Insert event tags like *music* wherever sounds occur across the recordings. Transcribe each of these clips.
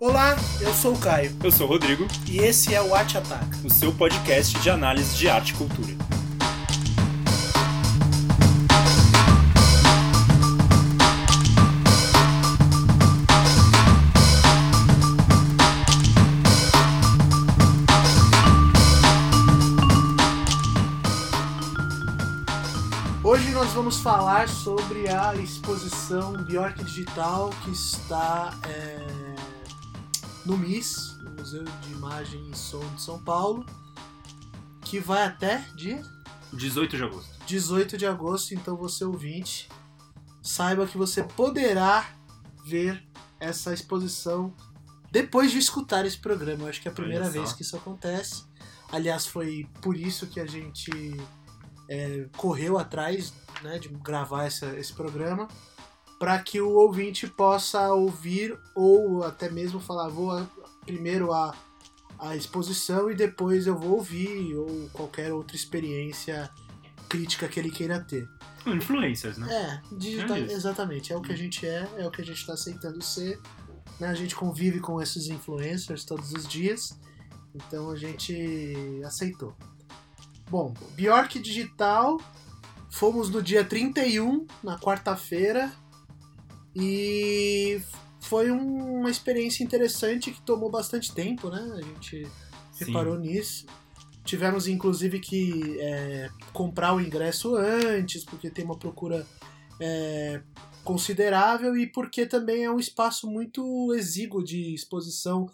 Olá, eu sou o Caio Eu sou o Rodrigo, e esse é o Arte Ataca. o seu podcast de análise de arte e cultura. Hoje nós vamos falar sobre a exposição Bjork Digital que está é, no MIS, no Museu de Imagem e Som de São Paulo, que vai até dia 18 de agosto. 18 de agosto. Então você ouvinte, saiba que você poderá ver essa exposição depois de escutar esse programa. Eu acho que é a primeira vez que isso acontece. Aliás, foi por isso que a gente é, correu atrás né, de gravar essa- esse programa para que o ouvinte possa ouvir ou até mesmo falar vou a- primeiro a, a exposição e depois eu vou ouvir ou qualquer outra experiência crítica que ele queira ter. Influencers, né? É, digital, É exatamente. É o que a gente é, é o que a gente está aceitando ser. né? A gente convive com esses influencers todos os dias, então a gente aceitou. Bom, Bjork Digital, fomos no dia 31, na quarta-feira, e foi um- uma experiência interessante que tomou bastante tempo, né? A gente Sim. reparou nisso. Tivemos inclusive que é, comprar o ingresso antes, porque tem uma procura é, considerável e porque também é um espaço muito exíguo de exposição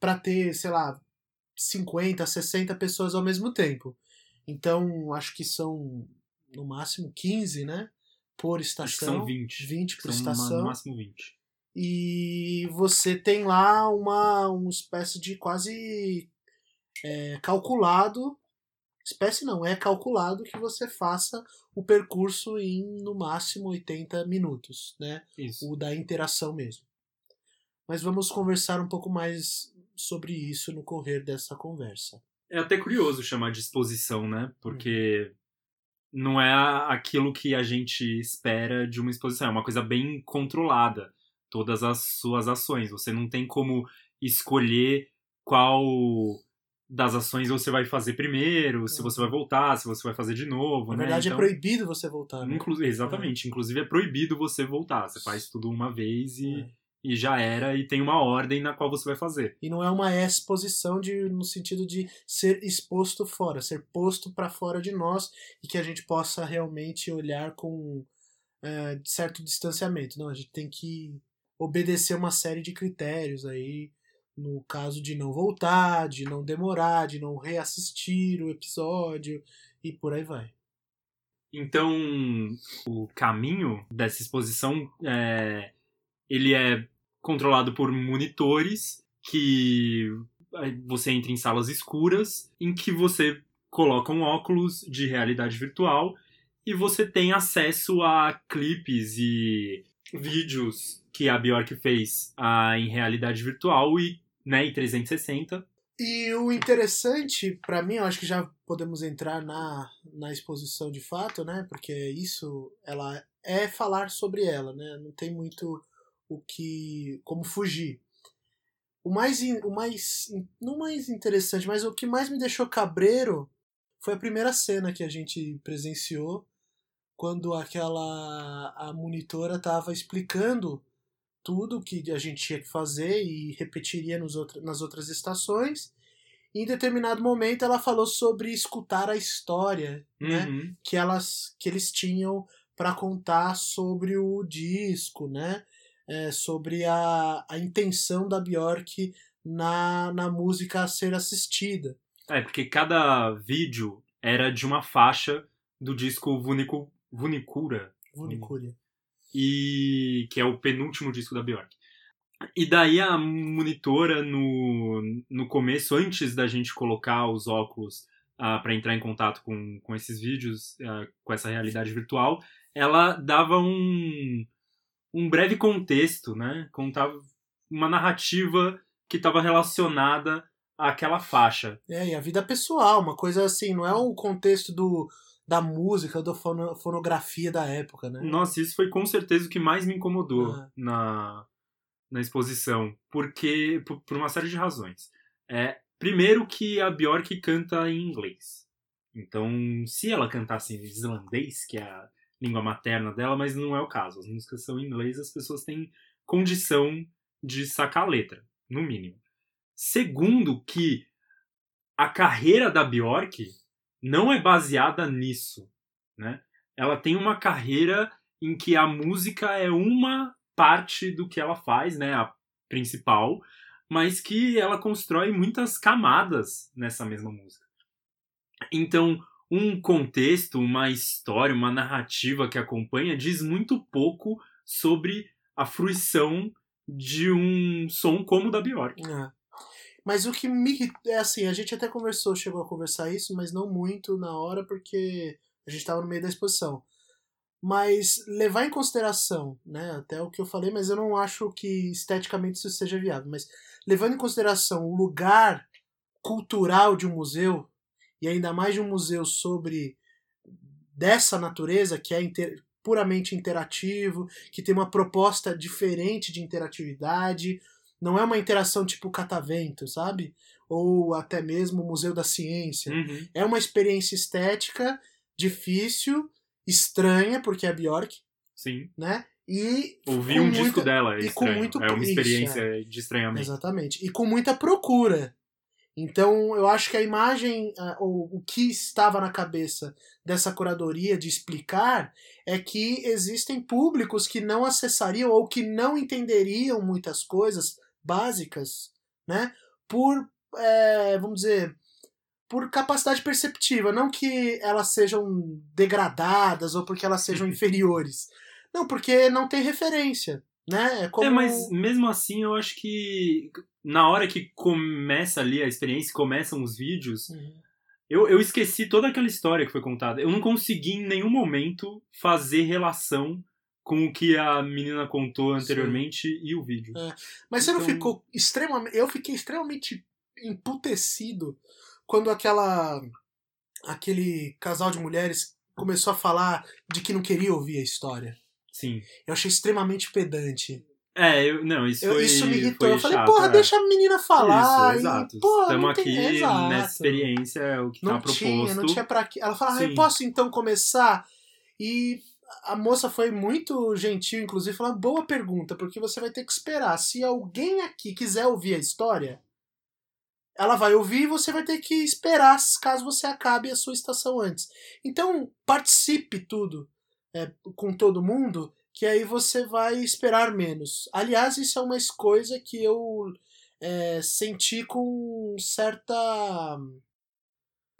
para ter, sei lá, 50, 60 pessoas ao mesmo tempo. Então, acho que são no máximo 15, né? Por Acho estação. são 20. 20 por São estação. no máximo 20. E você tem lá uma, uma espécie de quase é, calculado. Espécie não, é calculado que você faça o percurso em no máximo 80 minutos, né? Isso. O da interação mesmo. Mas vamos conversar um pouco mais sobre isso no correr dessa conversa. É até curioso chamar de exposição, né? Porque não é aquilo que a gente espera de uma exposição. É uma coisa bem controlada. Todas as suas ações. Você não tem como escolher qual das ações você vai fazer primeiro, se você vai voltar, se você vai fazer de novo, Na né? verdade, Então- é proibido você voltar, né? Inclu- exatamente. Inclusive é proibido você voltar. Você faz tudo uma vez e, É. e já era, e tem uma ordem na qual você vai fazer. E não é uma exposição de, no sentido de ser exposto fora, ser posto para fora de nós e que a gente possa realmente olhar com é, certo distanciamento. Não, a gente tem que obedecer uma série de critérios aí, no caso de não voltar, de não demorar, de não reassistir o episódio e por aí vai. Então, o caminho dessa exposição é, ele é controlado por monitores que você entra em salas escuras em que você coloca um óculos de realidade virtual e você tem acesso a clipes e vídeos que a Bjork fez ah, em realidade virtual e né, em 360 E o interessante, pra mim, eu acho que já podemos entrar na, na exposição de fato, né? Porque isso, ela é falar sobre ela, né? Não tem muito o que, como fugir. O mais, o mais, não mais interessante, mas o que mais me deixou cabreiro foi a primeira cena que a gente presenciou, quando aquela a monitora estava explicando tudo que a gente tinha que fazer e repetiria nos outra, nas outras estações. E em determinado momento ela falou sobre escutar a história, né? Uhum. que elas que eles tinham para contar sobre o disco, né? É, sobre a, a intenção da Bjork na, na música a ser assistida. É, porque cada vídeo era de uma faixa do disco Vunicu, Vunicura, Vunicúria. e que é o penúltimo disco da Bjork. E daí a monitora no, no começo, antes da gente colocar os óculos ah, para entrar em contato com, com esses vídeos, ah, com essa realidade virtual, ela dava um, um breve contexto, né? Contava uma narrativa que estava relacionada àquela faixa. É, e a vida pessoal, uma coisa assim, não é um contexto do, da música, da fono- fonografia da época, né? Nossa, isso foi com certeza o que mais me incomodou Aham. na, na exposição, porque por, por uma série de razões. É, primeiro que a Bjork canta em inglês. Então, se ela cantasse em islandês, que é a língua materna dela, mas não é o caso. As músicas são em inglês, as pessoas têm condição de sacar a letra, no mínimo. Segundo que a carreira da Bjork não é baseada nisso, né? Ela tem uma carreira em que a música é uma parte do que ela faz, né, a principal, mas que ela constrói muitas camadas nessa mesma música. Então, um contexto, uma história, uma narrativa que acompanha diz muito pouco sobre a fruição de um som como o da Bjork. É. Mas o que me. É assim, a gente até conversou, chegou a conversar isso, mas não muito na hora, porque a gente estava no meio da exposição. Mas levar em consideração, né, até o que eu falei, mas eu não acho que esteticamente isso seja viável, mas levando em consideração o lugar cultural de um museu, e ainda mais de um museu sobre dessa natureza, que é inter, puramente interativo, que tem uma proposta diferente de interatividade, não é uma interação tipo catavento, sabe? Ou até mesmo o Museu da Ciência. Uhum. É uma experiência estética difícil, estranha, porque é Bjork, Sim. né? E Ouvir um disco dela é e com muito- é uma isso, experiência de estranhamento. Exatamente. E com muita procura. Então, eu acho que a imagem, ou o que estava na cabeça dessa curadoria de explicar é que existem públicos que não acessariam ou que não entenderiam muitas coisas básicas, né? Por, é, vamos dizer, por capacidade perceptiva. Não que elas sejam degradadas ou porque elas sejam *laughs* inferiores. Não, porque não tem referência, né? É como... É, mas mesmo assim, eu acho que na hora que começa ali a experiência, começam os vídeos, Uhum. eu, eu esqueci toda aquela história que foi contada. Eu não consegui em nenhum momento fazer relação com o que a menina contou anteriormente e o vídeo. É. Mas você não Então- ficou extremamente. Eu fiquei extremamente emputecido quando aquela. aquele casal de mulheres começou a falar de que não queria ouvir a história. Sim. Eu achei extremamente pedante. É, eu, não, isso Eu- foi. isso me irritou. Eu falei, chato, porra, é. deixa a menina falar. Isso, exato. porra, Estamos tem- aqui exato. nessa experiência, é o que Não tá tinha, proposto. não tinha pra quê. Ela falou, ah, eu posso então começar? E a moça foi muito gentil, inclusive, falando, boa pergunta, porque você vai ter que esperar. Se alguém aqui quiser ouvir a história, ela vai ouvir e você vai ter que esperar caso você acabe a sua estação antes. Então, participe tudo é, com todo mundo, que aí você vai esperar menos. Aliás, isso é uma coisa que eu é, senti com certa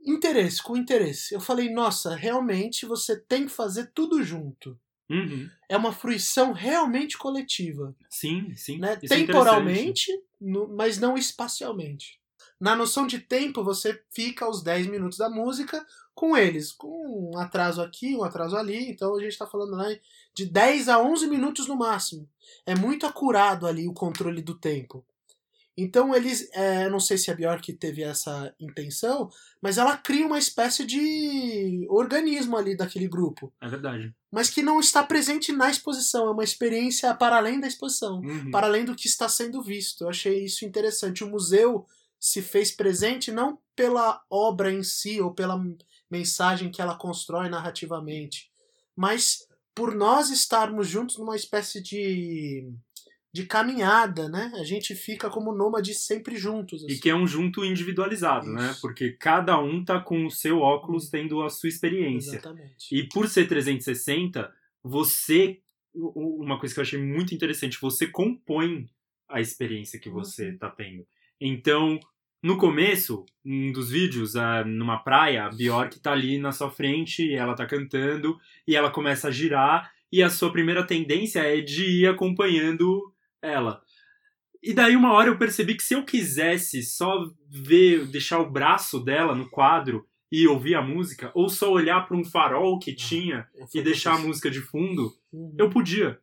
interesse, com interesse. Eu falei, nossa, realmente você tem que fazer tudo junto. Uhum. É uma fruição realmente coletiva, Sim, sim. né? É Temporalmente, no- mas não espacialmente. Na noção de tempo, você fica aos 10 minutos da música com eles, com um atraso aqui, um atraso ali, então a gente está falando né, de 10 a 11 minutos no máximo. É muito acurado ali o controle do tempo. Então eles, é, eu não sei se a Bjork teve essa intenção, mas ela cria uma espécie de organismo ali daquele grupo, É verdade. mas que não está presente na exposição, é uma experiência para além da exposição Uhum. para além do que está sendo visto. Eu achei isso interessante. O museu se fez presente não pela obra em si ou pela mensagem que ela constrói narrativamente, mas por nós estarmos juntos numa espécie de de caminhada, né? A gente fica como nômades sempre juntos. E assim. que é um junto individualizado, né? Isso. Porque cada um tá com o seu óculos tendo a sua experiência. Exatamente. E por ser 360, você. Uma coisa que eu achei muito interessante, você compõe a experiência que você Uhum. tá tendo. Então, no começo, um dos vídeos, ah, numa praia, a Bjork tá ali na sua frente, e ela tá cantando, e ela começa a girar, e a sua primeira tendência é de ir acompanhando ela. E daí uma hora eu percebi que se eu quisesse só ver, deixar o braço dela no quadro e ouvir a música, ou só olhar para um farol que tinha e deixar a música de fundo, Uhum. eu podia.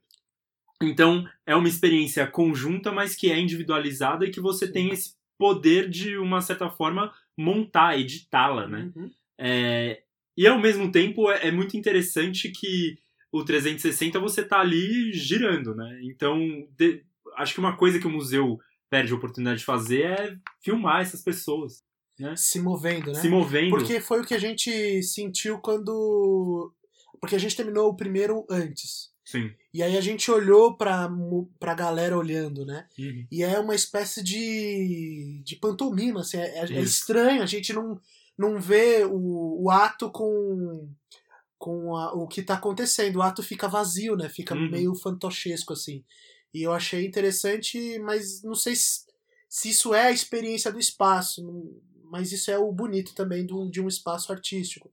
Então, é uma experiência conjunta, mas que é individualizada e que você tem esse poder de, uma certa forma, montar, editá-la, né? Uhum. É, e ao mesmo tempo é, é muito interessante que o 360 você tá ali girando, né? Então de- acho que uma coisa que o museu perde a oportunidade de fazer é filmar essas pessoas. Né? Se movendo, né? Se movendo. Porque foi o que a gente sentiu quando. Porque a gente terminou o primeiro antes. Sim. E aí a gente olhou pra, pra galera olhando, né? Uhum. E é uma espécie de, de pantomima, assim, é, é Isso. estranho, a gente não, não vê o, o ato com, com a- o que tá acontecendo, o ato fica vazio, né? Fica Uhum. meio fantochesco, assim. E eu achei interessante, mas não sei se, se isso é a experiência do espaço, mas isso é o bonito também do, de um espaço artístico.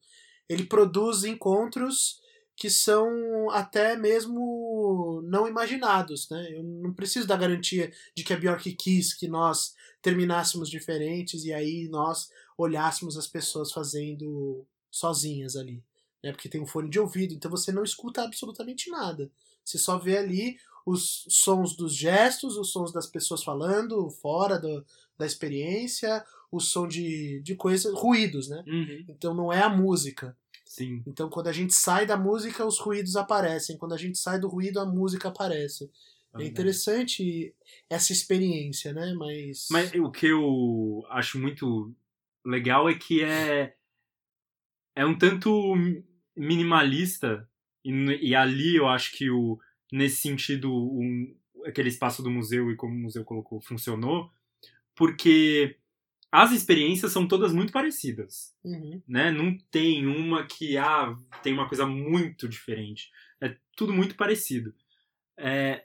Ele produz encontros que são até mesmo não imaginados, né? Eu não preciso da garantia de que a Bjork quis que nós terminássemos diferentes e aí nós olhássemos as pessoas fazendo sozinhas ali, né? Porque tem um fone de ouvido, então você não escuta absolutamente nada. Você só vê ali os sons dos gestos, os sons das pessoas falando fora do, da experiência, o som de, de coisas, ruídos, né? Uhum. Então não é a música. Sim. Então, quando a gente sai da música, os ruídos aparecem. Quando a gente sai do ruído, a música aparece. É interessante essa experiência, né? Mas. Mas o que eu acho muito legal é que é é um tanto minimalista e, e ali eu acho que o nesse sentido um, aquele espaço do museu e como o museu colocou funcionou porque as experiências são todas muito parecidas Uhum, né? Não tem uma que ah, tem uma coisa muito diferente. É tudo muito parecido. É,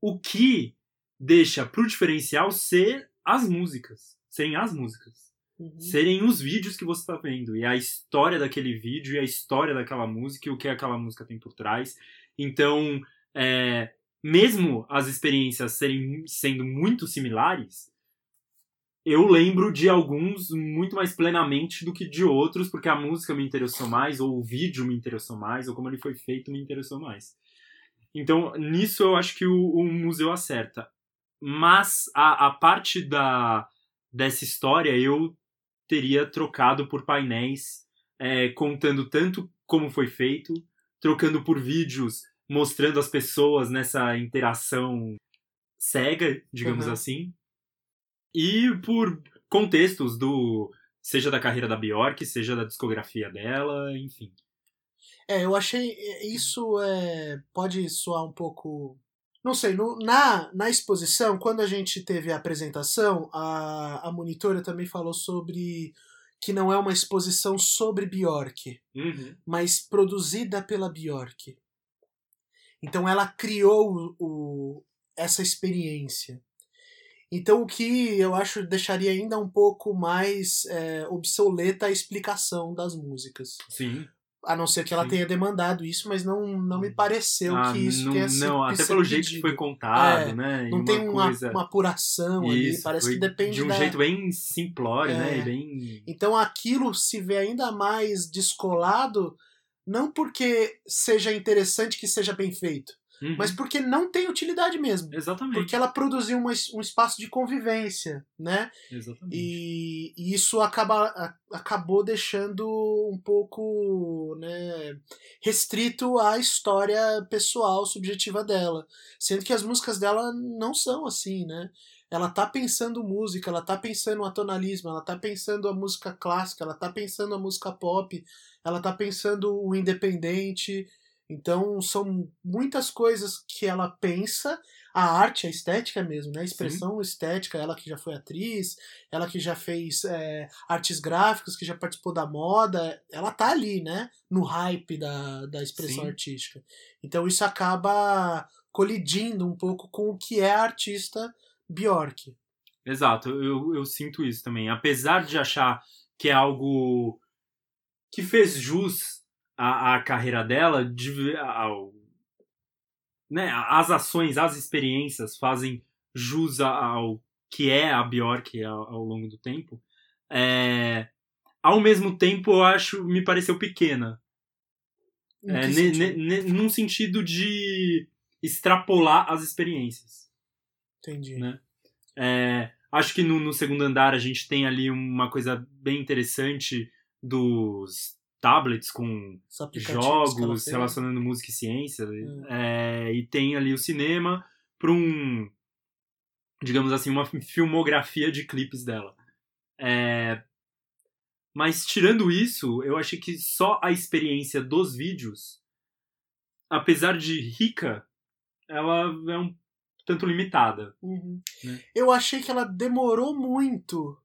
o que deixa pro diferencial ser as músicas. Serem as músicas. uhum. Serem os vídeos que você está vendo. E a história daquele vídeo e a história daquela música e o que aquela música tem por trás. Então, é, mesmo as experiências serem, sendo muito similares, eu lembro de alguns muito mais plenamente do que de outros, porque a música me interessou mais, ou o vídeo me interessou mais, ou como ele foi feito me interessou mais. Então, nisso eu acho que o, o museu acerta. Mas a, a parte da, dessa história eu teria trocado por painéis é, contando tanto como foi feito, trocando por vídeos mostrando as pessoas nessa interação cega, digamos Uhum. assim, e por contextos do seja da carreira da Bjork, seja da discografia dela, enfim. É, eu achei. Isso é, pode soar um pouco. Não sei, no- na, na exposição, quando a gente teve a apresentação, a, a monitora também falou sobre que não é uma exposição sobre Bjork. Uhum. mas produzida pela Bjork. Então ela criou o, o- essa experiência. Então o que eu acho deixaria ainda um pouco mais é, obsoleta a explicação das músicas. Sim. A não ser que ela Sim. tenha demandado isso, mas não, não me pareceu Ah, que isso não, tenha sido não, até pelo jeito que foi contado, É, né? Não tem uma, coisa... uma apuração ali, Isso, parece foi que depende de um da... jeito bem simplório, É. né? Bem Então aquilo se vê ainda mais descolado, não porque seja interessante que seja bem feito, Uhum. mas porque não tem utilidade mesmo. exatamente, Porque ela produziu uma um espaço de convivência, né? exatamente. E, e isso acaba, a- acabou deixando um pouco né, restrito à história pessoal, subjetiva dela. Sendo que as músicas dela não são assim, né? Ela tá pensando música, ela tá pensando o atonalismo, ela tá pensando a música clássica, ela tá pensando a música pop, ela tá pensando o independente. Então são muitas coisas que ela pensa, a arte, a estética mesmo, né? A expressão estética, ela que já foi atriz, ela que já fez é, artes gráficas, que já participou da moda, ela tá ali, né? No hype da, da expressão Sim. artística. Então isso acaba colidindo um pouco com o que é a artista Bjork. Exato, eu, eu sinto isso também. Apesar de achar que é algo que fez jus à, à carreira dela, de, ao, né, as ações, as experiências fazem jus a- ao que é a Bjork ao, ao longo do tempo. É, ao mesmo tempo, eu acho, me pareceu pequena. Em É, ne- ne- num sentido de extrapolar as experiências. Entendi. né? É, acho que no, no segundo andar a gente tem ali uma coisa bem interessante dos tablets com jogos relacionando música e ciência. Hum. É, e tem ali o cinema para um digamos assim, uma filmografia de clipes dela. É... Mas tirando isso, eu achei que só a experiência dos vídeos, apesar de rica, ela é um tanto limitada. Uhum. Né? Eu achei que ela demorou muito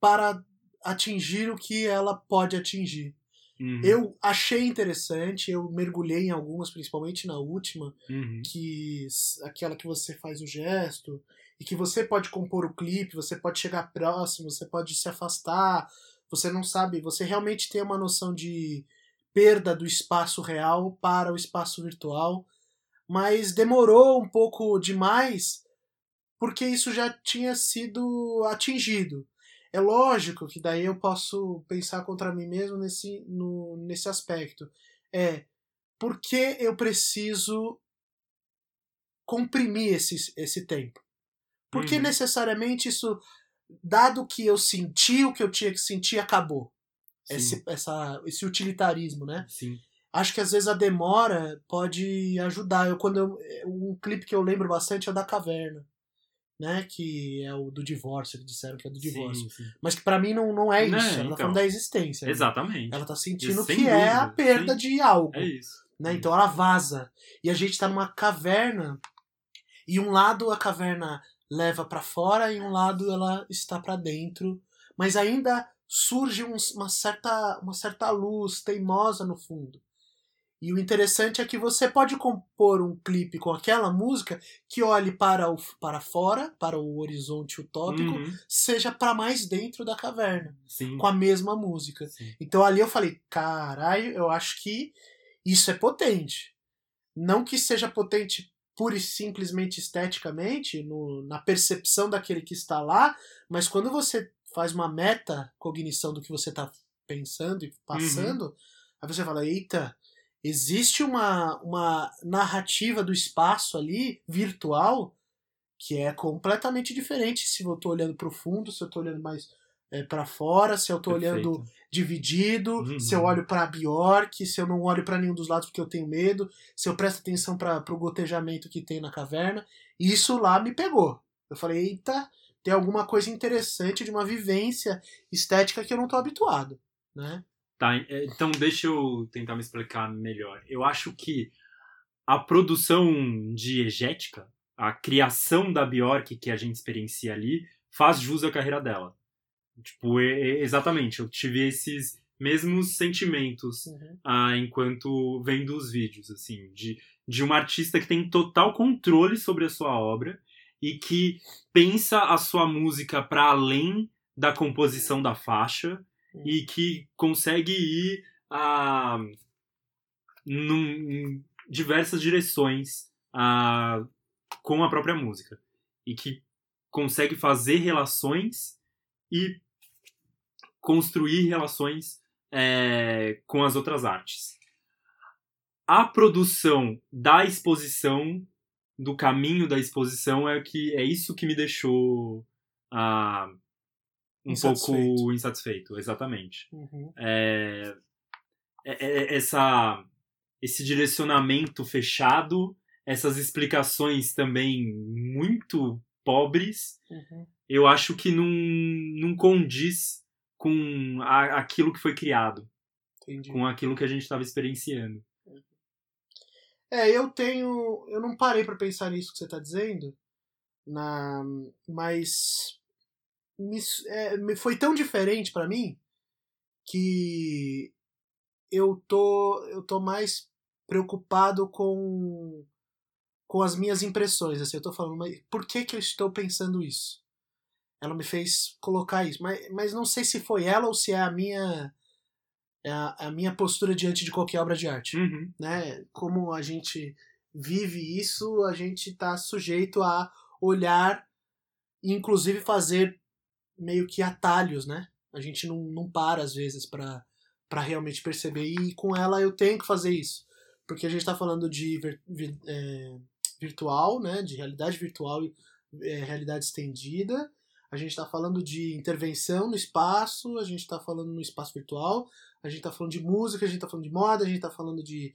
para atingir o que ela pode atingir. Uhum. Eu achei interessante, eu mergulhei em algumas, principalmente na última, Uhum. que aquela que você faz o gesto e que você pode compor o clipe, você pode chegar próximo, você pode se afastar, você não sabe, você realmente tem uma noção de perda do espaço real para o espaço virtual, mas demorou um pouco demais porque isso já tinha sido atingido. É lógico que daí eu posso pensar contra mim mesmo nesse, no, nesse aspecto. É por que eu preciso comprimir esse, esse tempo? Porque Uhum. necessariamente isso, dado que eu senti o que eu tinha que sentir, acabou. Sim, Esse, essa, esse utilitarismo, né? sim. Acho que às vezes a demora pode ajudar. Eu, quando eu, um clipe que eu lembro bastante é o da caverna. Né, que é o do divórcio, eles disseram que é do divórcio. Sim, sim. Mas que pra mim não, não é isso. Não, ela tá então. falando da existência. né? Exatamente. Ela tá sentindo Sem que é a dúvida, perda de algo. É isso. né? Então ela vaza. E a gente tá numa caverna. E um lado a caverna leva pra fora e um lado ela está pra dentro. Mas ainda surge um- uma, certa, uma certa luz teimosa no fundo. E o interessante é que você pode compor um clipe com aquela música que olhe para, o, para fora, para o horizonte utópico, Uhum. seja para mais dentro da caverna, Sim. com a mesma música. sim. Então ali eu falei, caralho, eu acho que isso é potente. Não que seja potente pura e simplesmente esteticamente, no- na percepção daquele que está lá, mas quando você faz uma meta cognição do que você está pensando e passando, aí você fala, eita, existe uma, uma narrativa do espaço ali, virtual, que é completamente diferente se eu tô olhando pro fundo, se eu tô olhando mais é, para fora, se eu tô Perfeito. olhando dividido, Uhum. se eu olho pra Bjork, se eu não olho pra nenhum dos lados porque eu tenho medo, se eu presto atenção para pro gotejamento que tem na caverna. Isso lá me pegou. Eu falei, eita, tem alguma coisa interessante de uma vivência estética que eu não tô habituado, né? Tá, é, então deixa eu tentar me explicar melhor. Eu acho que a produção diegética, a criação da Bjork que a gente experiencia ali, faz jus à carreira dela. Tipo, exatamente, eu tive esses mesmos sentimentos ah, enquanto vendo os vídeos, assim, de, de uma artista que tem total controle sobre a sua obra e que pensa a sua música para além da composição da faixa e que consegue ir a num- em diversas direções ah, com a própria música e que consegue fazer relações e construir relações é, com as outras artes. A produção da exposição, do caminho da exposição, é que é isso que me deixou ah, um Insatisfeito. pouco insatisfeito, exatamente. Uhum. É, é- é- essa, esse direcionamento fechado, essas explicações também muito pobres, Uhum. eu acho que não, não condiz com a- aquilo que foi criado, Entendi. com aquilo que a gente estava experienciando. É, eu tenho. Eu não parei pra pensar nisso que você tá dizendo, na, mas me, é, me foi tão diferente pra mim que eu tô eu tô mais preocupado com com as minhas impressões, assim, eu tô falando, mas por que que eu estou pensando isso? Ela me fez colocar isso, mas, mas não sei se foi ela ou se é a minha é a, a minha postura diante de qualquer obra de arte Uhum, né? Como a gente vive isso, a gente está sujeito a olhar inclusive fazer meio que atalhos, né? A gente não, não para às vezes para para realmente perceber e com ela eu tenho que fazer isso, porque a gente está falando de vir- vir- é, virtual, né? De realidade virtual e é, realidade estendida. A gente está falando de intervenção no espaço, a gente está falando no espaço virtual, a gente está falando de música, a gente está falando de moda, a gente está falando de,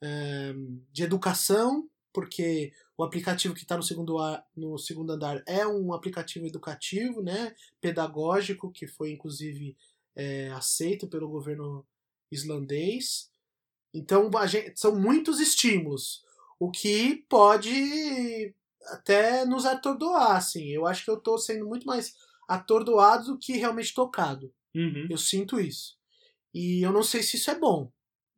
eh, de educação, porque o aplicativo que está no segundo, ar, no segundo andar é um aplicativo educativo, né, pedagógico, que foi inclusive é, aceito pelo governo islandês. Então gente, são muitos estímulos, o que pode até nos atordoar. Assim. Eu acho que eu estou sendo muito mais atordoado do que realmente tocado. Uhum. Eu sinto isso. E eu não sei se isso é bom.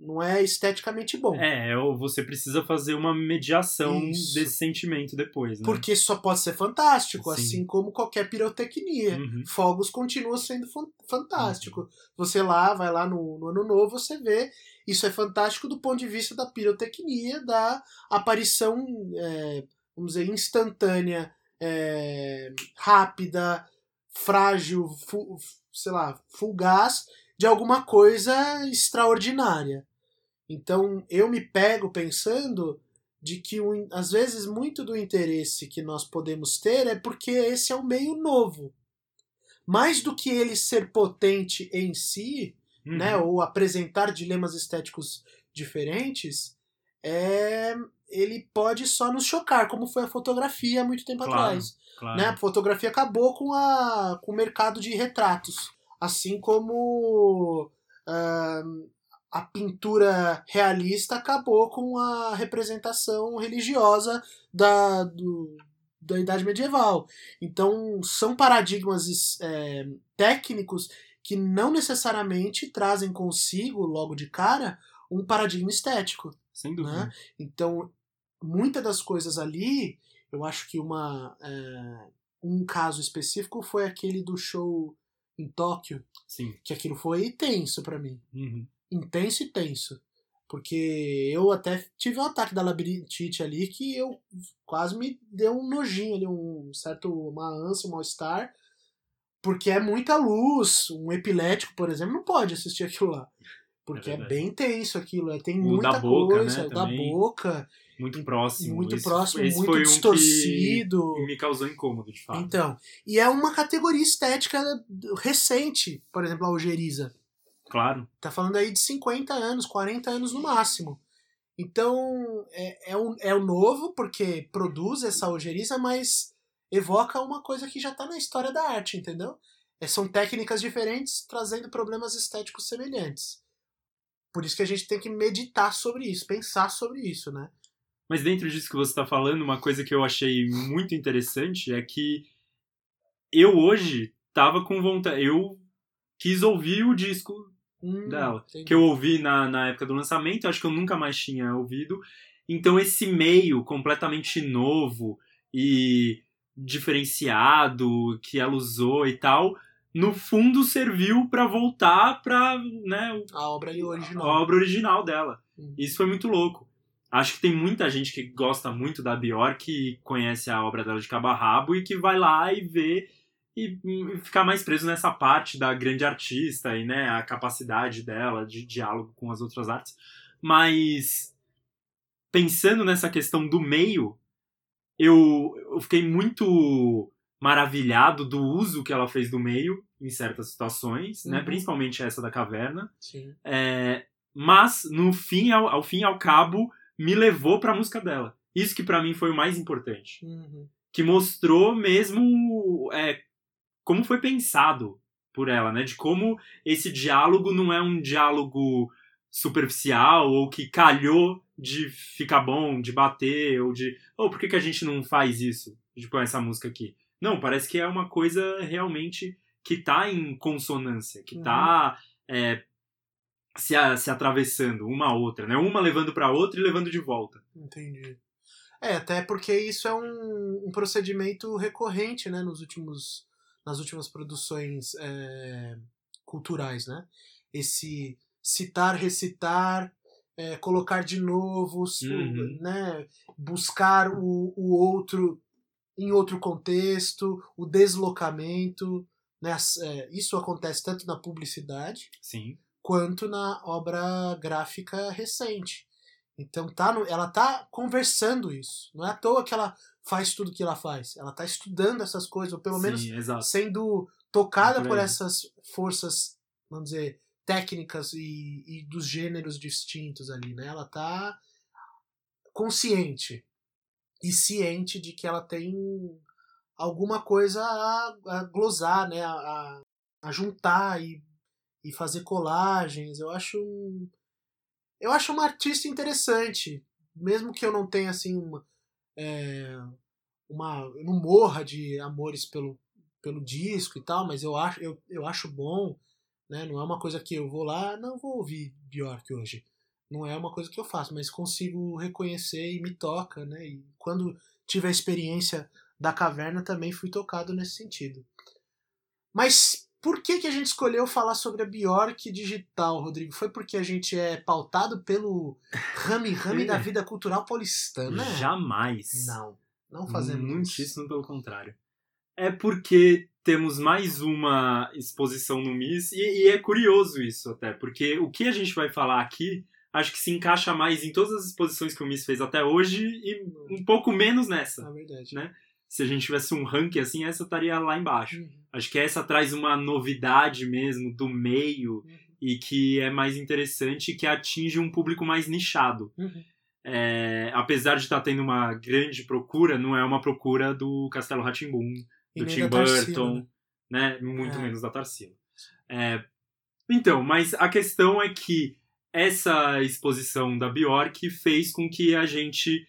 Não é esteticamente bom. É, ou você precisa fazer uma mediação Isso. desse sentimento depois, né? Porque só pode ser fantástico, Sim. assim como qualquer pirotecnia. Uhum. Fogos continua sendo fan- fantástico. Você lá, vai lá no, no ano novo, você vê. Isso é fantástico do ponto de vista da pirotecnia, da aparição, é, vamos dizer, instantânea, é, rápida, frágil, sei lá, fugaz de alguma coisa extraordinária. Então eu me pego pensando de que às vezes muito do interesse que nós podemos ter é porque esse é um meio novo. Mais do que ele ser potente em si, Uhum. né, ou apresentar dilemas estéticos diferentes, é, ele pode só nos chocar, como foi a fotografia há muito tempo Claro. atrás. Claro. Né? A fotografia acabou com, a, com o mercado de retratos, assim como ahn, a pintura realista acabou com a representação religiosa da, do- da Idade Medieval. Então, são paradigmas é, técnicos que não necessariamente trazem consigo, logo de cara, um paradigma estético. Sem dúvida. né? Então, muitas das coisas ali, eu acho que uma, é, um caso específico foi aquele do show em Tóquio, Sim. que aquilo foi tenso pra mim. Uhum. Intenso e tenso. Porque eu até tive um ataque da labirintite ali que eu quase me deu um nojinho ali, um certo, uma ânsia, um mal-estar. Porque é muita luz. Um epilético, por exemplo, não pode assistir aquilo lá. Porque é, verdade. bem tenso aquilo. é, Tem O muita da boca, coisa. né, o da também. boca. Muito próximo. Muito Esse- próximo, esse muito foi um que distorcido. me causou incômodo, de fato. Então, e é uma categoria estética recente, por exemplo, a algeriza. Claro. Tá falando aí de 50 anos, 40 anos no máximo. Então, é, é, um, é o novo, porque produz essa algeriza, mas evoca uma coisa que já tá na história da arte, entendeu? É, são técnicas diferentes trazendo problemas estéticos semelhantes. Por isso que a gente tem que meditar sobre isso, pensar sobre isso, né? Mas dentro disso que você está falando, uma coisa que eu achei muito interessante é que eu hoje tava com vontade. Eu quis ouvir o disco Hum, dela. entendi. Que eu ouvi na, na época do lançamento, acho que eu nunca mais tinha ouvido. Então esse meio completamente novo e diferenciado que ela usou e tal, no fundo serviu para voltar para né, A obra a original. obra original dela. Hum. Isso foi muito louco. Acho que tem muita gente que gosta muito da Bjork, que conhece a obra dela de cabo a rabo e que vai lá e vê e, e ficar mais preso nessa parte da grande artista e né, a capacidade dela de diálogo com as outras artes. Mas pensando nessa questão do meio, eu, eu fiquei muito maravilhado do uso que ela fez do meio em certas situações, né? Uhum. Principalmente essa da caverna. Sim. É, mas no fim, ao, ao fim e ao cabo, me levou pra música dela. Isso que pra mim foi o mais importante, Uhum. que mostrou mesmo é, como foi pensado por ela, né? De como esse diálogo não é um diálogo superficial ou que calhou de ficar bom, de bater ou de, oh, por que, que a gente não faz isso de com essa música aqui? Não, parece que é uma coisa realmente que tá em consonância, que tá é, se, a- se atravessando uma a outra, né? Uma levando pra outra e levando de volta. Entendi. É, até porque isso é um, um procedimento recorrente, né, nos últimos, nas últimas produções é, culturais, né? Esse citar, recitar, é, colocar de novo, Uhum. né? Buscar o, o outro em outro contexto, o deslocamento, né? É, isso acontece tanto na publicidade Sim. quanto na obra gráfica recente. Então tá no- ela tá conversando isso. Não é à toa que ela faz tudo que ela faz. Ela tá estudando essas coisas, ou pelo menos Sim, exato. sendo tocada por essas forças, vamos dizer, técnicas e, e dos gêneros distintos ali, né? Ela tá consciente. e ciente de que ela tem alguma coisa a, a glosar, né? A, a, juntar e, e fazer colagens. Eu acho um, eu acho uma artista interessante, mesmo que eu não tenha assim uma, é, uma eu não morra de amores pelo, pelo disco e tal, mas eu acho eu, eu acho bom, né? Não é uma coisa que eu vou lá, não vou ouvir Bjork hoje. Não é uma coisa que eu faço, mas consigo reconhecer e me toca, né? E quando tive a experiência da caverna também fui tocado nesse sentido. Mas por que, que a gente escolheu falar sobre a Bjork digital, Rodrigo? Foi porque a gente é pautado pelo rame-rame da *laughs* vida cultural paulistana? Jamais. Não, não fazemos Muitíssimo pelo contrário. É porque temos mais uma exposição no MIS, e, e, é curioso isso até, porque o que a gente vai falar aqui acho que se encaixa mais em todas as exposições que o MIS fez até hoje e um pouco menos nessa. É verdade. Né? Se a gente tivesse um ranking assim, essa estaria lá embaixo. Uhum. Acho que essa traz uma novidade mesmo do meio Uhum. e que é mais interessante e que atinge um público mais nichado. Uhum. É, apesar de estar tendo uma grande procura, não é uma procura do Castelo Ratimbun, do Tim Burton, né? Muito É. menos da Tarsila. É, então, mas a questão é que essa exposição da Bjork fez com que a gente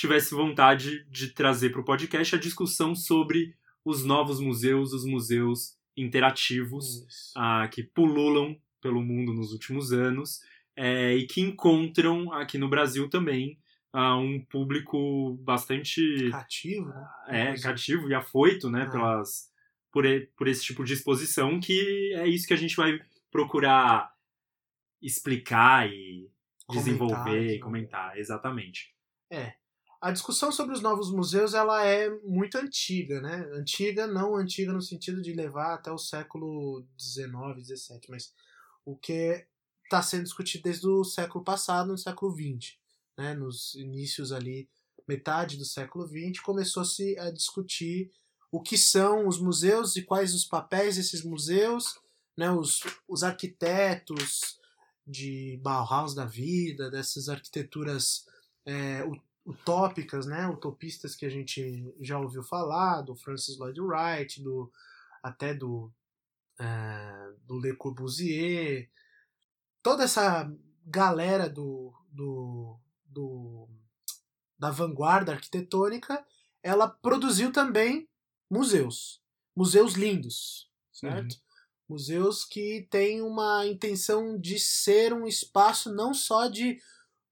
tivesse vontade de trazer para o podcast a discussão sobre os novos museus, os museus interativos ah, que pululam pelo mundo nos últimos anos é, e que encontram aqui no Brasil também ah, um público bastante Cativo, né? é, cativo e afoito, né, Ah. pelas, por, e- por esse tipo de exposição, que é isso que a gente vai procurar explicar e Comentar, desenvolver e né? comentar, exatamente. A discussão sobre os novos museus ela é muito antiga, né? Antiga, não antiga no sentido de levar até o século XIX, XVII, mas o que está sendo discutido desde o século passado, no século XX. Né? Nos inícios ali, metade do século XX, começou-se a discutir o que são os museus e quais os papéis desses museus, né? os, os arquitetos de Bauhaus da vida, dessas arquiteturas é, utópicas, né, utopistas que a gente já ouviu falar, do Francis Lloyd Wright, do até do é, do Le Corbusier, toda essa galera do, do, do da vanguarda arquitetônica, ela produziu também museus, museus lindos, certo? Museus que têm uma intenção de ser um espaço não só de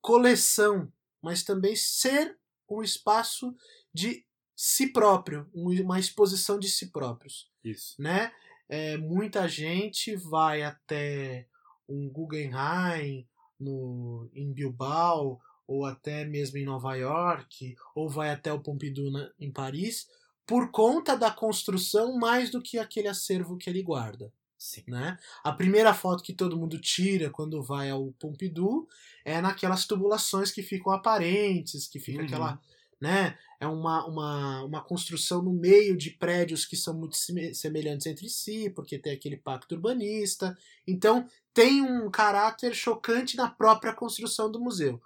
coleção, mas também ser um espaço de si próprio, um- uma exposição de si próprios, Isso. né? É, muita gente vai até um Guggenheim no, em Bilbao ou até mesmo em Nova York ou vai até o Pompidou na- em Paris por conta da construção mais do que aquele acervo que ele guarda Sim. né? A primeira foto que todo mundo tira quando vai ao Pompidou é naquelas tubulações que ficam aparentes, que fica Uhum. aquela, né? É uma, uma, uma construção no meio de prédios que são muito seme- semelhantes entre si, porque tem aquele pacto urbanista. Então, tem um caráter chocante na própria construção do museu.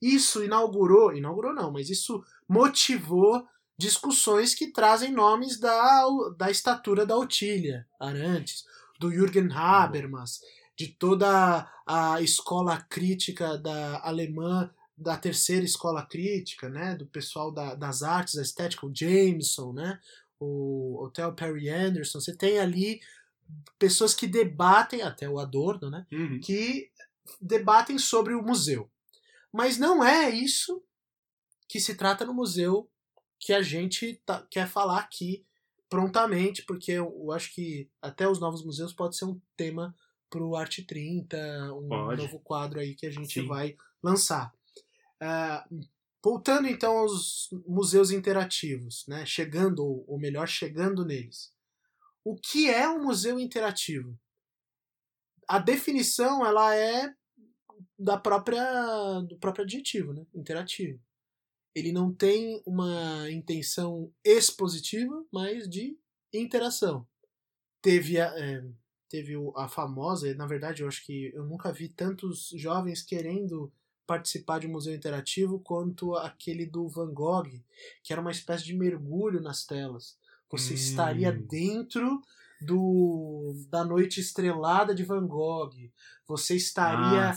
Isso inaugurou, inaugurou não, mas isso motivou discussões que trazem nomes da, da estatura da Otília Arantes, do Jürgen Habermas, de toda a escola crítica da alemã, da terceira escola crítica, né, do pessoal da, das artes, da estética, o Jameson, né, o Hotel Perry Anderson, você tem ali pessoas que debatem, até o Adorno, né, Uhum. que debatem sobre o museu. Mas não é isso que se trata no museu que a gente tá- quer falar aqui prontamente, porque eu, eu acho que até os novos museus pode ser um tema para o Arte 30, um Pode. novo quadro aí que a gente Sim. vai lançar. Ah, voltando então aos museus interativos, né? chegando, ou, ou melhor, chegando neles. O que é um museu interativo? A definição ela é da própria do próprio adjetivo, né? Interativo. Ele não tem uma intenção expositiva, mas de interação. Teve a, é, teve a famosa, na verdade eu acho que eu nunca vi tantos jovens querendo participar de um museu interativo quanto aquele do Van Gogh, que era uma espécie de mergulho nas telas. Você Hum. estaria dentro do da noite estrelada de Van Gogh. Você estaria Ah,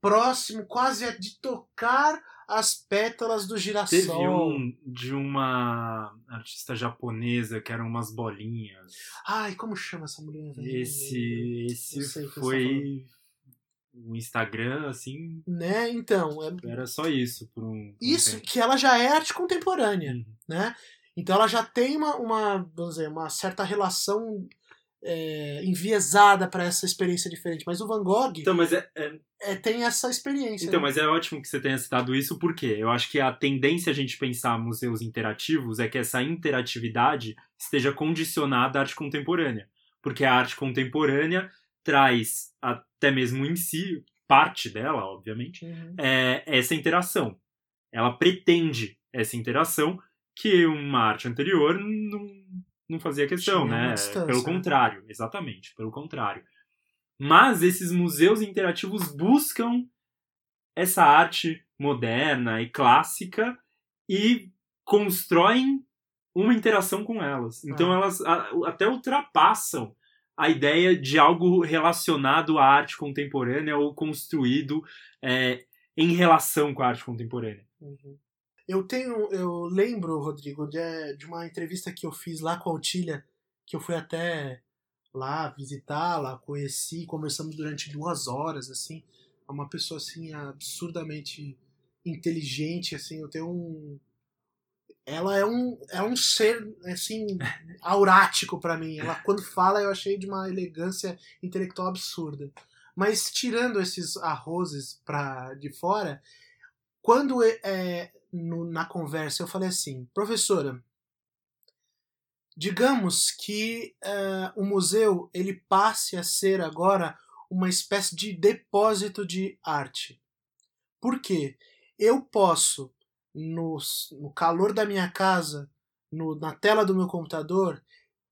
próximo quase a de tocar as pétalas do girassol. Teve um de uma artista japonesa que eram umas bolinhas. Ai, como chama essa mulher? velho? Esse, esse tá foi o Instagram, assim, Né? Então, é era só isso por um, por isso que ela já é arte contemporânea. Uhum. né? Então ela já tem uma, uma vamos dizer, uma certa relação é, enviesada para essa experiência diferente. Mas o Van Gogh Então, mas é, é- é, tem essa experiência. então, né? mas é ótimo que você tenha citado isso, porque eu acho que a tendência a gente pensar museus interativos é que essa interatividade esteja condicionada à arte contemporânea. Porque a arte contemporânea traz, até mesmo em si, parte dela, obviamente, Uhum. é essa interação. Ela pretende essa interação que uma arte anterior não, não fazia questão, Tinha né? distância, pelo né? contrário, exatamente, pelo contrário. Mas esses museus interativos buscam essa arte moderna e clássica e constroem uma interação com elas. Então Ah. elas até ultrapassam a ideia de algo relacionado à arte contemporânea ou construído é, em relação com a arte contemporânea. Uhum. Eu tenho, eu lembro, Rodrigo, de, de uma entrevista que eu fiz lá com a Otília, que eu fui até lá visitá-la, conheci, conversamos durante duas horas, assim, é uma pessoa assim absurdamente inteligente, assim, eu tenho um ela é um é um ser assim aurático pra mim. Ela quando fala eu achei de uma elegância intelectual absurda. Mas tirando esses arrozes pra de fora, quando é, no- na conversa eu falei assim, professora, digamos que eh, o museu ele passe a ser agora uma espécie de depósito de arte. Por quê? Eu posso, no, no calor da minha casa, no- na tela do meu computador,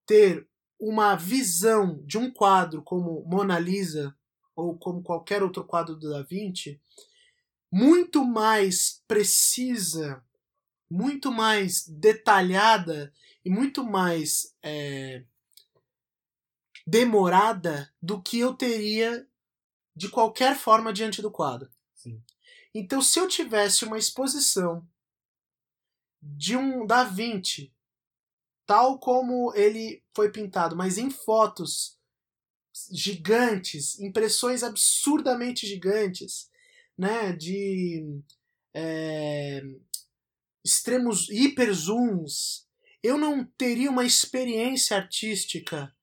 ter uma visão de um quadro como Mona Lisa ou como qualquer outro quadro do Da Vinci muito mais precisa, muito mais detalhada e muito mais é, demorada do que eu teria de qualquer forma diante do quadro. Sim. Então, se eu tivesse uma exposição de um Da Vinci, tal como ele foi pintado, mas em fotos gigantes, impressões absurdamente gigantes, né, de é, extremos hiper zooms, eu não teria uma experiência artística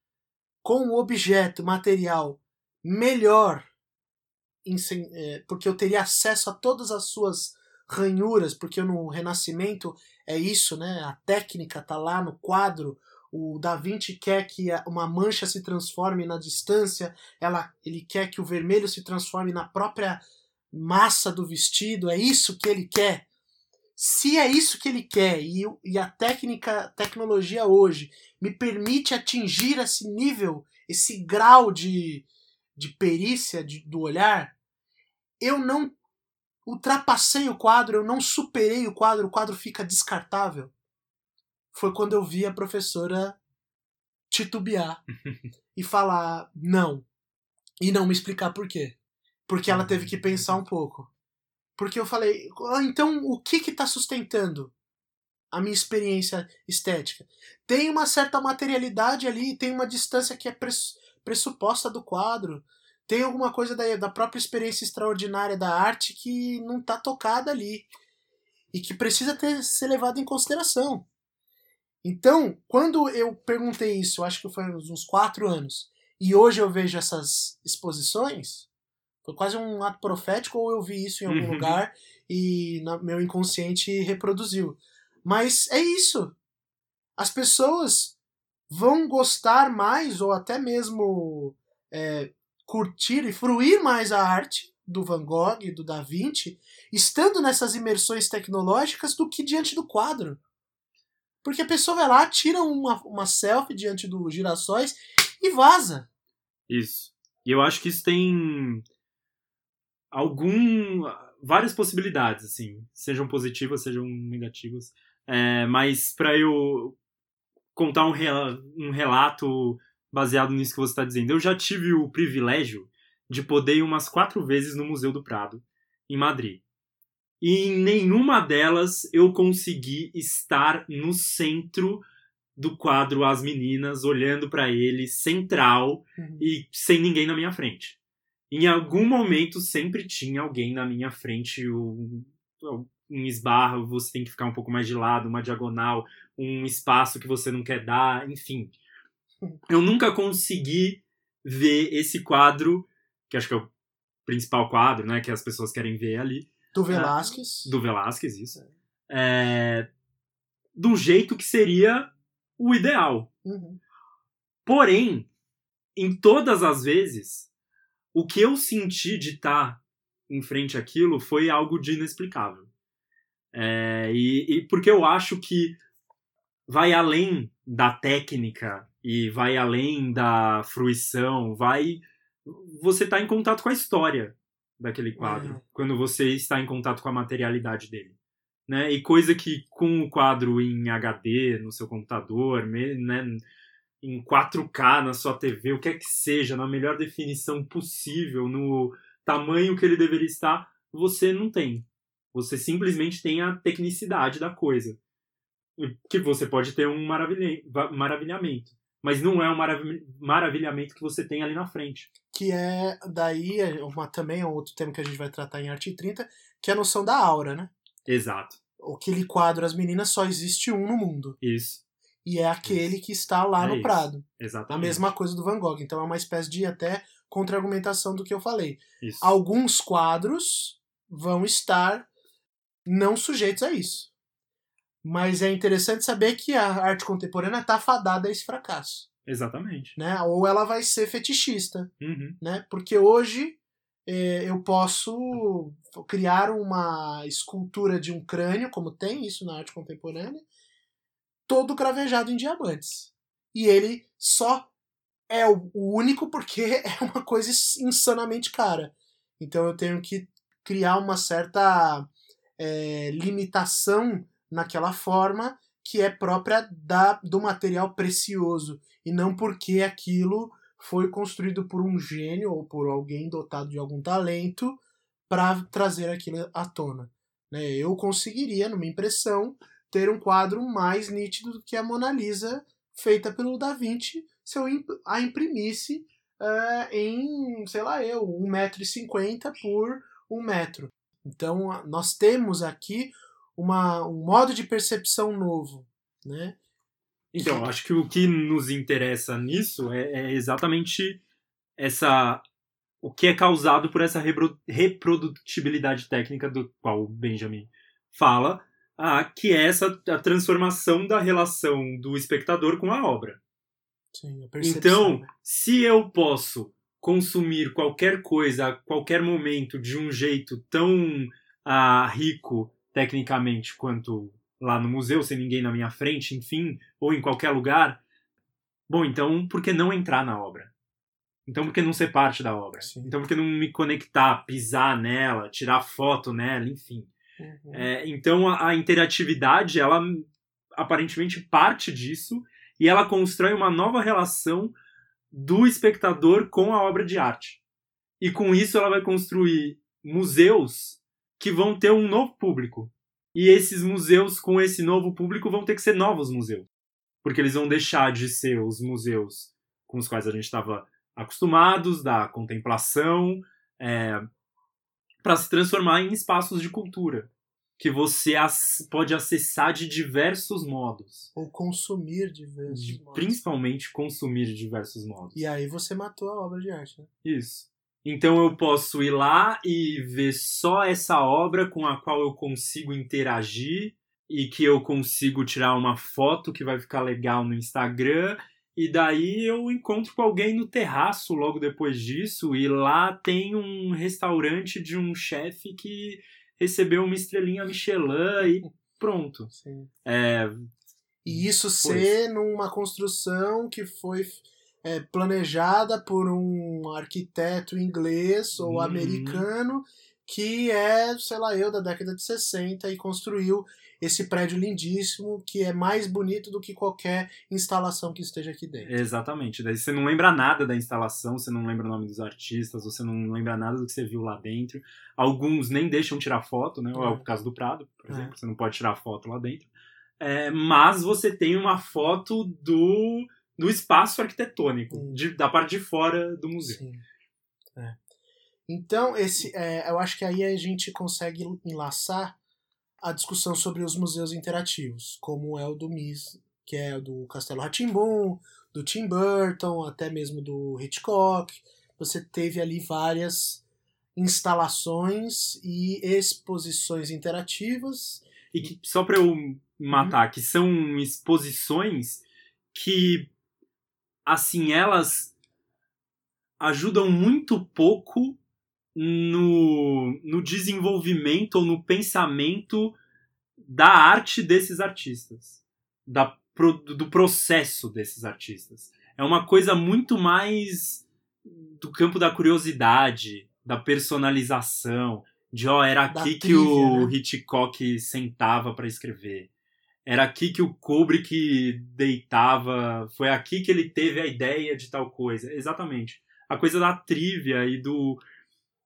com o objeto material melhor, em é, porque eu teria acesso a todas as suas ranhuras, porque no Renascimento é isso, né? A técnica tá lá no quadro. O Da Vinci quer que uma mancha se transforme na distância, ela, ele quer que o vermelho se transforme na própria massa do vestido, é isso que ele quer. Se é isso que ele quer e, e a técnica, tecnologia hoje me permite atingir esse nível, esse grau de, de perícia de- do olhar, eu não ultrapassei o quadro, eu não superei o quadro, o quadro fica descartável. Foi quando eu vi a professora titubear *laughs* e falar não. E não me explicar por quê. Porque ela teve que pensar um pouco. Porque eu falei, "Ah, então o que que tá sustentando a minha experiência estética? Tem uma certa materialidade ali, tem uma distância que é pres- pressuposta do quadro. Tem alguma coisa da, da própria experiência extraordinária da arte que não tá tocada ali. E que precisa ter, ser levado em consideração. Então, quando eu perguntei isso, acho que foi uns uns quatro anos, e hoje eu vejo essas exposições, foi quase um ato profético, ou eu vi isso em algum Uhum. lugar e na- meu inconsciente reproduziu. Mas é isso. As pessoas vão gostar mais, ou até mesmo é, curtir e fruir mais a arte do Van Gogh, do Da Vinci, estando nessas imersões tecnológicas do que diante do quadro. Porque a pessoa vai lá, tira uma, uma selfie diante do girassóis e vaza. Isso. E eu acho que isso tem algum várias possibilidades, assim, sejam positivas, sejam negativas. É, mas para eu contar um, um relato baseado nisso que você está dizendo, eu já tive o privilégio de poder ir umas quatro vezes no Museu do Prado, em Madrid. E em nenhuma delas eu consegui estar no centro do quadro As Meninas, olhando para ele, central Uhum. e sem ninguém na minha frente. Em algum momento sempre tinha alguém na minha frente, um, um esbarro, você tem que ficar um pouco mais de lado, uma diagonal, um espaço que você não quer dar, enfim. Eu nunca consegui ver esse quadro, que acho que é o principal quadro, né, que as pessoas querem ver ali, Do Velázquez. do Velázquez, isso. É, do jeito que seria o ideal. Uhum. Porém, em todas as vezes, o que eu senti de estar em frente àquilo foi algo de inexplicável. É, e, e porque eu acho que vai além da técnica e vai além da fruição, vai você está em contato com a história daquele quadro, É. quando você está em contato com a materialidade dele. Né? E coisa que com o quadro em HD no seu computador, né, em 4K na sua TV, o que é que seja, na melhor definição possível, no tamanho que ele deveria estar, você não tem. Você simplesmente tem a tecnicidade da coisa. Que você pode ter um maravilha- maravilhamento. Mas não é um maravi- maravilhamento que você tem ali na frente. Que é daí é uma, também é um outro tema que a gente vai tratar em Arte 30, que é a noção da aura, né? Exato. Aquele quadro As Meninas só existe um no mundo. Isso. E é aquele que está lá É no isso. Prado. A Exatamente. mesma coisa do Van Gogh. Então é uma espécie de até contra-argumentação do que eu falei. Isso. Alguns quadros vão estar não sujeitos a isso. Mas é interessante saber que a arte contemporânea está fadada a esse fracasso. Exatamente. Né? Ou ela vai ser fetichista. Uhum. Né? Porque hoje eh, eu posso criar uma escultura de um crânio, como tem isso na arte contemporânea, todo cravejado em diamantes. E ele só é o único porque *laughs* é uma coisa insanamente cara. Então eu tenho que criar uma certa eh, limitação naquela forma que é própria da, do material precioso e não porque aquilo foi construído por um gênio ou por alguém dotado de algum talento para trazer aquilo à tona. Né? Eu conseguiria, numa impressão, ter um quadro mais nítido do que a Mona Lisa feita pelo Da Vinci se eu a imprimisse eh, em, sei lá eu, 1,50m por 1 metro. Então nós temos aqui uma, um modo de percepção novo. Né? Então, acho que o que nos interessa nisso é, é exatamente essa o que é causado por essa repro- reprodutibilidade técnica do qual o Benjamin fala, ah, que é essa a transformação da relação do espectador com a obra. Sim, a percepção, Então, né? se eu posso consumir qualquer coisa a qualquer momento de um jeito tão ah, rico tecnicamente quanto lá no museu, sem ninguém na minha frente, enfim, ou em qualquer lugar, bom, então por que não entrar na obra? Então por que não ser parte da obra? Sim. Então por que não me conectar, pisar nela, tirar foto nela, enfim. Uhum. É, então a, a interatividade, ela aparentemente parte disso e ela constrói uma nova relação do espectador com a obra de arte. E com isso ela vai construir museus que vão ter um novo público. E esses museus com esse novo público vão ter que ser novos museus. Porque eles vão deixar de ser os museus com os quais a gente estava acostumados, da contemplação, para se transformar em espaços de cultura que você ac- pode acessar de diversos modos. Ou consumir diversos De- modos. principalmente consumir de diversos modos. E aí você matou a obra de arte, né? Isso. Então eu posso ir lá e ver só essa obra com a qual eu consigo interagir e que eu consigo tirar uma foto que vai ficar legal no Instagram. E daí eu encontro com alguém no terraço logo depois disso e lá tem um restaurante de um chefe que recebeu uma estrelinha Michelin e pronto. *laughs* Sim. É, E isso ser numa construção que foi é, planejada por um arquiteto inglês ou Uhum. americano que é, sei lá, eu da década de 60 e construiu esse prédio lindíssimo que é mais bonito do que qualquer instalação que esteja aqui dentro. Exatamente. Daí você não lembra nada da instalação, você não lembra o nome dos artistas, você não lembra nada do que você viu lá dentro. Alguns nem deixam tirar foto, né? É o caso do Prado, por exemplo, é. você não pode tirar foto lá dentro. É, mas você tem uma foto do, do espaço arquitetônico, de, da parte de fora do museu. Sim. É. Então, esse, é, eu acho que aí a gente consegue enlaçar a discussão sobre os museus interativos, como é o do MIS, que é o do Castelo Ratimbun, do Tim Burton, até mesmo do Hitchcock. Você teve ali várias instalações e exposições interativas. E que, só para eu matar, uhum. que são exposições que, assim, elas ajudam muito pouco no, no desenvolvimento ou no pensamento da arte desses artistas, da, do processo desses artistas. É uma coisa muito mais do campo da curiosidade, da personalização, de ó, era aqui que o né? Hitchcock sentava para escrever. Era aqui que o Kubrick deitava, foi aqui que ele teve a ideia de tal coisa. Exatamente. A coisa da trivia e do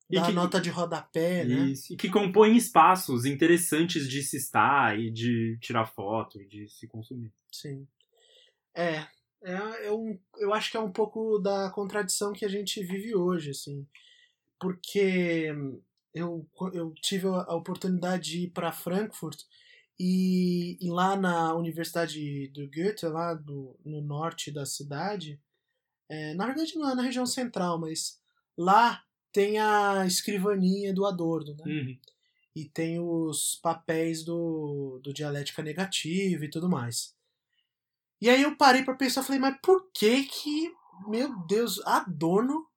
da que, nota de rodapé, né? Isso, e que compõem espaços interessantes de se estar e de tirar foto e de se consumir. Sim. É, é, é um, eu acho que é um pouco da contradição que a gente vive hoje, assim. Porque eu, eu tive a oportunidade de ir para Frankfurt e, e, lá na Universidade do Goethe, lá do, no norte da cidade, é, na verdade não é na região central, mas lá tem a escrivaninha do Adorno, né? Uhum. E tem os papéis do, do dialética negativa e tudo mais. E aí eu parei para pensar, falei, mas por que que, meu Deus, Adorno,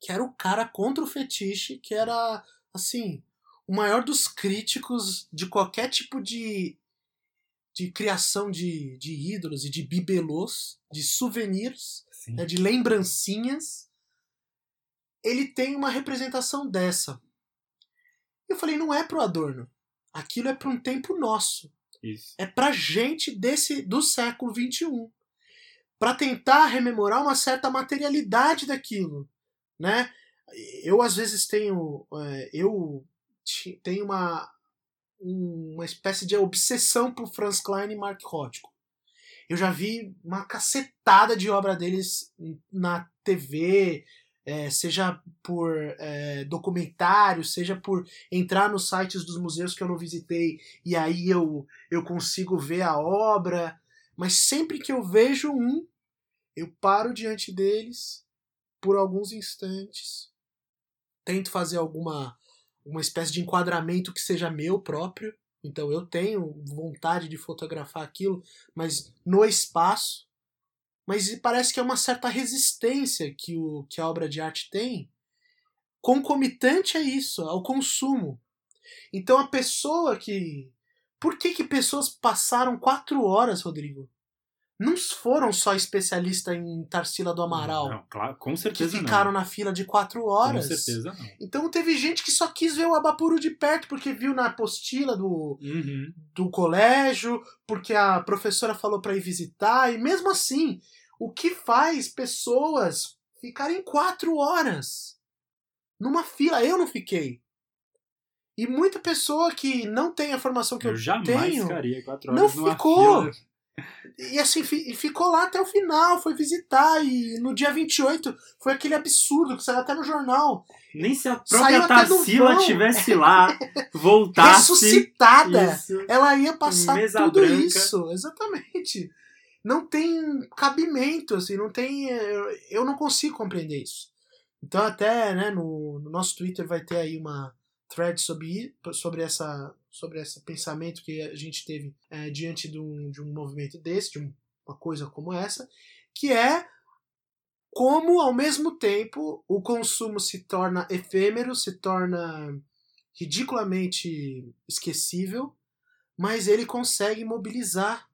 que era o cara contra o fetiche, que era, assim, o maior dos críticos de qualquer tipo de, de criação de, de ídolos e de bibelôs, de souvenirs, né, de lembrancinhas, ele tem uma representação dessa. Eu falei, não é pro Adorno. Aquilo é para um tempo nosso. Isso. É pra gente desse do século XXI. Para tentar rememorar uma certa materialidade daquilo. Né? Eu, às vezes, tenho. É, eu tenho uma, uma espécie de obsessão por Franz Klein e Mark Rothko. Eu já vi uma cacetada de obra deles na TV, é, seja por é, documentário, seja por entrar nos sites dos museus que eu não visitei e aí eu, eu consigo ver a obra. Mas sempre que eu vejo um, eu paro diante deles por alguns instantes, tento fazer alguma uma espécie de enquadramento que seja meu próprio. Então eu tenho vontade de fotografar aquilo, mas no espaço mas parece que é uma certa resistência que, o, que a obra de arte tem concomitante a isso, ao consumo. Então a pessoa que. Por que, que pessoas passaram quatro horas, Rodrigo? Não foram só especialistas em Tarsila do Amaral. Não, claro, com certeza. Que ficaram não. na fila de quatro horas. Com certeza não. Então teve gente que só quis ver o Abapuru de perto, porque viu na apostila do, uhum. do colégio, porque a professora falou para ir visitar, e mesmo assim, o que faz pessoas ficarem quatro horas numa fila. Eu não fiquei. E muita pessoa que não tem a formação que eu, eu jamais tenho. Ficaria quatro horas não ficou. Fila. E assim, ficou lá até o final, foi visitar. E no dia 28 foi aquele absurdo que saiu até no jornal. Nem se a própria Tarsila tivesse lá, *laughs* voltasse. Ressuscitada. Isso, ela ia passar tudo branca. isso. Exatamente não tem cabimento, assim, não tem. Eu não consigo compreender isso. Então até né, no, no nosso Twitter vai ter aí uma thread sobre, sobre, essa, sobre esse pensamento que a gente teve é, diante de um, de um movimento desse, de uma coisa como essa, que é como ao mesmo tempo o consumo se torna efêmero, se torna ridiculamente esquecível, mas ele consegue mobilizar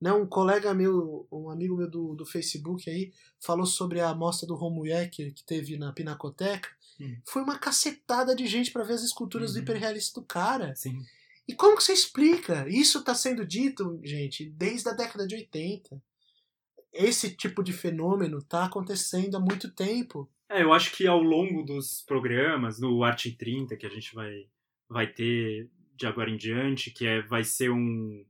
Né, um colega meu, um amigo meu do, do Facebook aí, falou sobre a mostra do Romuek que, que teve na Pinacoteca. Hum. Foi uma cacetada de gente para ver as esculturas do Uhum. hiperrealista do cara. Sim. E como que você explica? Isso está sendo dito, gente, desde a década de 80. Esse tipo de fenômeno está acontecendo há muito tempo. É, eu acho que ao longo dos programas, no Arte 30, que a gente vai, vai ter de agora em diante, que é, vai ser um.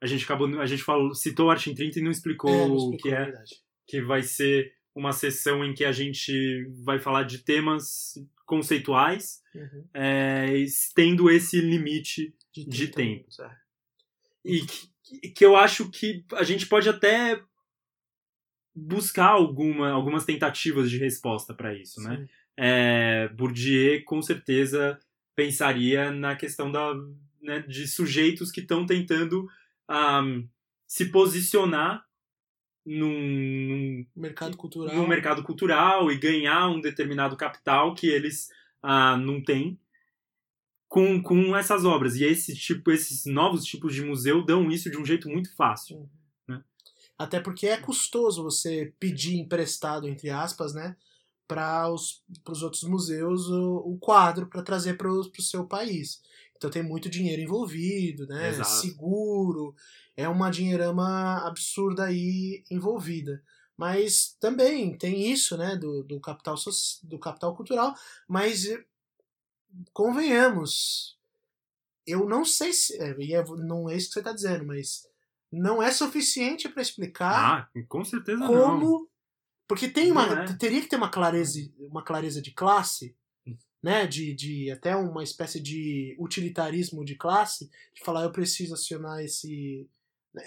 A gente acabou. A gente falou, citou Arte em 30 e não explicou É, não o explicou, que é. verdade. Que vai ser uma sessão em que a gente vai falar de temas conceituais, Uhum. é, tendo esse limite de 30 tempo. E que, que eu acho que a gente pode até buscar alguma, algumas tentativas de resposta para isso, né? Sim. É, Bourdieu com certeza pensaria na questão da, né, de sujeitos que estão tentando ahm, se posicionar num, Mercado cultural. no mercado cultural e ganhar um determinado capital que eles ah, não têm com, com essas obras. E esse tipo, esses novos tipos de museu dão isso de um jeito muito fácil. Até porque é custoso você pedir emprestado, entre aspas, né? Para os pros outros museus o, o quadro para trazer para o seu país. Então tem muito dinheiro envolvido, né? Exato. Seguro. É uma dinheirama absurda aí envolvida. Mas também tem isso, né? Do, do, capital, do capital cultural. Mas eh, convenhamos, eu não sei se. é, e é- não é isso que você está dizendo, mas não é suficiente para explicar Ah, com certeza não. como. Porque tem uma. Não é. Teria que ter uma clareza, uma clareza de classe. Né? De, de até uma espécie de utilitarismo de classe, de falar, eu preciso acionar esse.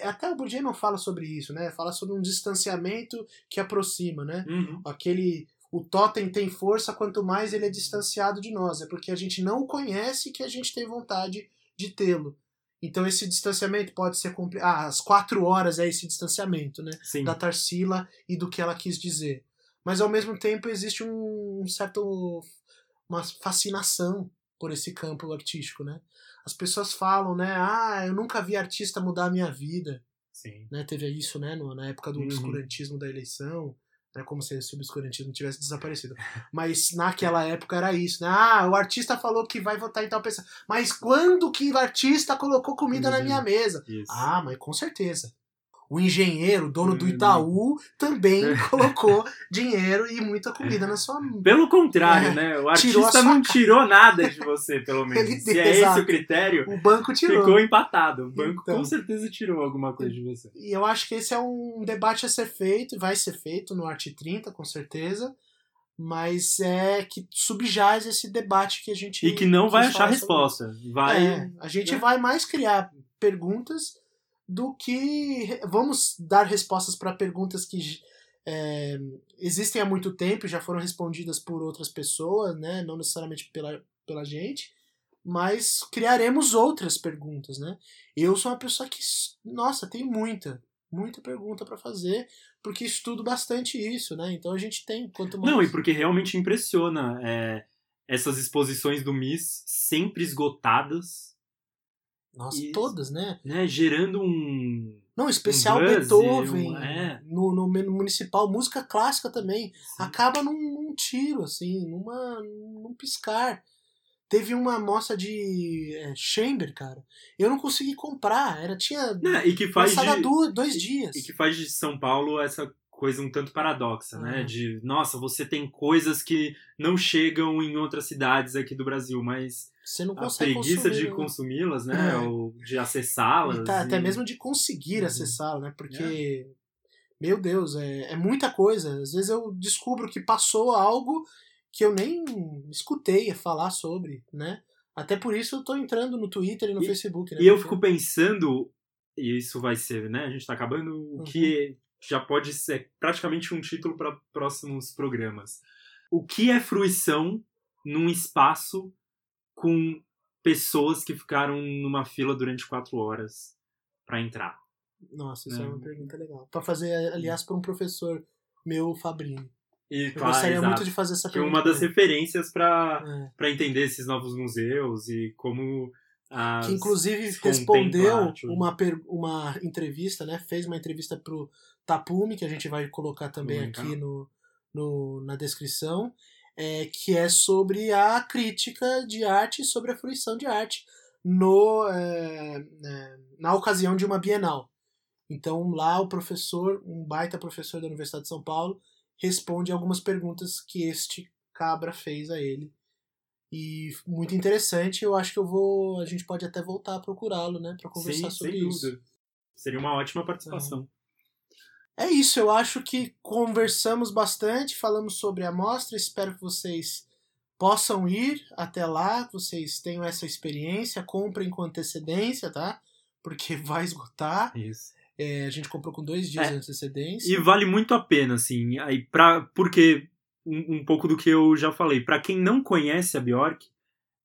Até o Bourdieu não fala sobre isso, né? Fala sobre um distanciamento que aproxima, né? Uhum. aquele o totem tem força quanto mais ele é distanciado de nós, é porque a gente não o conhece que a gente tem vontade de tê-lo. Então esse distanciamento pode ser compli- ah, as quatro horas é esse distanciamento, né, Sim. da Tarsila e do que ela quis dizer. Mas ao mesmo tempo existe um certo uma fascinação por esse campo artístico, né? As pessoas falam, né, ah, eu nunca vi artista mudar a minha vida Sim. né, teve isso, né, no- na época do Uhum. obscurantismo da eleição, né, como se esse obscurantismo tivesse desaparecido. *laughs* Mas naquela época era isso, né? Ah, o artista falou que vai votar em tal pessoa. Mas quando que o artista colocou comida na Uhum. minha mesa? Isso. Ah, mas com certeza. O engenheiro, dono do Uhum. Itaú, também *laughs* colocou dinheiro e muita comida na sua Pelo contrário, É, né? O artista não cara. tirou nada de você, pelo *laughs* menos. Ele- Se é esse exato. o critério, O banco tirou. ficou empatado. O banco Então. com certeza tirou alguma coisa de você. E eu acho que esse é um debate a ser feito, vai ser feito no Arte 30, com certeza. Mas é que subjaz esse debate que a gente. E que não vai achar resposta. Vai. É, a gente né? vai mais criar perguntas do que. Vamos dar respostas para perguntas que é, existem há muito tempo já foram respondidas por outras pessoas, né? não necessariamente pela, pela gente, mas criaremos outras perguntas. Né? Eu sou uma pessoa que, nossa, tem muita, muita pergunta para fazer, porque estudo bastante isso, né? Então a gente tem quanto mais. Não, e porque realmente impressiona é, essas exposições do MIS sempre esgotadas, Nossa, Isso. todas, né? né? Gerando um. Não, especial e Beethoven, um- é. no, no, municipal, música clássica também. Sim. Acaba num, num tiro, assim, numa, num piscar. Teve uma amostra de é, Chamber, cara. Eu não consegui comprar. Era, tinha Né, E que faz de. du- dois dias. E que faz de São Paulo essa coisa um tanto paradoxa, né? Ah. De, nossa, você tem coisas que não chegam em outras cidades aqui do Brasil, mas Você não a preguiça consumir, de né? consumi-las, né? É. Ou de acessá-las. E tá, até e- mesmo de conseguir Uhum. acessá-lo, né? Porque, meu Deus, é, é muita coisa. Às vezes eu descubro que passou algo que eu nem escutei falar sobre, né? Até por isso eu tô entrando no Twitter e no E- Facebook, né? E eu fico pensando, e isso vai ser, né? A gente tá acabando, o Uhum. que já pode ser praticamente um título para próximos programas. O que é fruição num espaço com pessoas que ficaram numa fila durante quatro horas para entrar? Nossa, isso é, É. uma pergunta legal. Pra fazer, aliás, para um professor meu, Fabrini. E, Eu claro, gostaria exato, muito de fazer essa que é pergunta. uma das referências para É. para entender esses novos museus e como as- que inclusive respondeu uma, uma entrevista, né? Fez uma entrevista pro Tapume, que a gente vai colocar também Legal. aqui no, no- na descrição, é, que é sobre a crítica de arte, sobre a fruição de arte no, é, é, na ocasião de uma Bienal. Então lá o professor, um baita professor da Universidade de São Paulo, responde algumas perguntas que este cabra fez a ele. E muito interessante, eu acho que eu vou. A gente pode até voltar a procurá-lo, né? Pra conversar Sim, sobre isso. Seria uma ótima participação. É isso, eu acho que conversamos bastante, falamos sobre a mostra, espero que vocês possam ir até lá, que vocês tenham essa experiência, comprem com antecedência, tá? Porque *laughs* vai esgotar. Isso. É, a gente comprou com dois dias É. de antecedência. E vale muito a pena, assim, aí pra, porque um, um pouco do que eu já falei, pra quem não conhece a Bjork,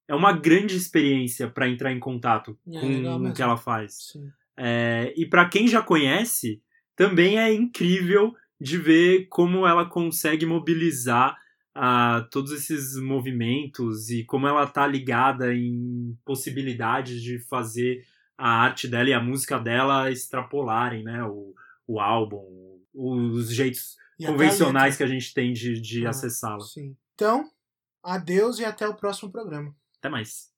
é uma grande experiência pra entrar em contato É, com o que ela faz. Sim. É, e pra quem já conhece, também é incrível de ver como ela consegue mobilizar ah, todos esses movimentos e como ela tá ligada em possibilidades de fazer a arte dela e a música dela extrapolarem, né? O, o álbum, os jeitos E a convencionais letra. que a gente tem de, de Ah. acessá-la. Então, adeus e até o próximo programa. Até mais.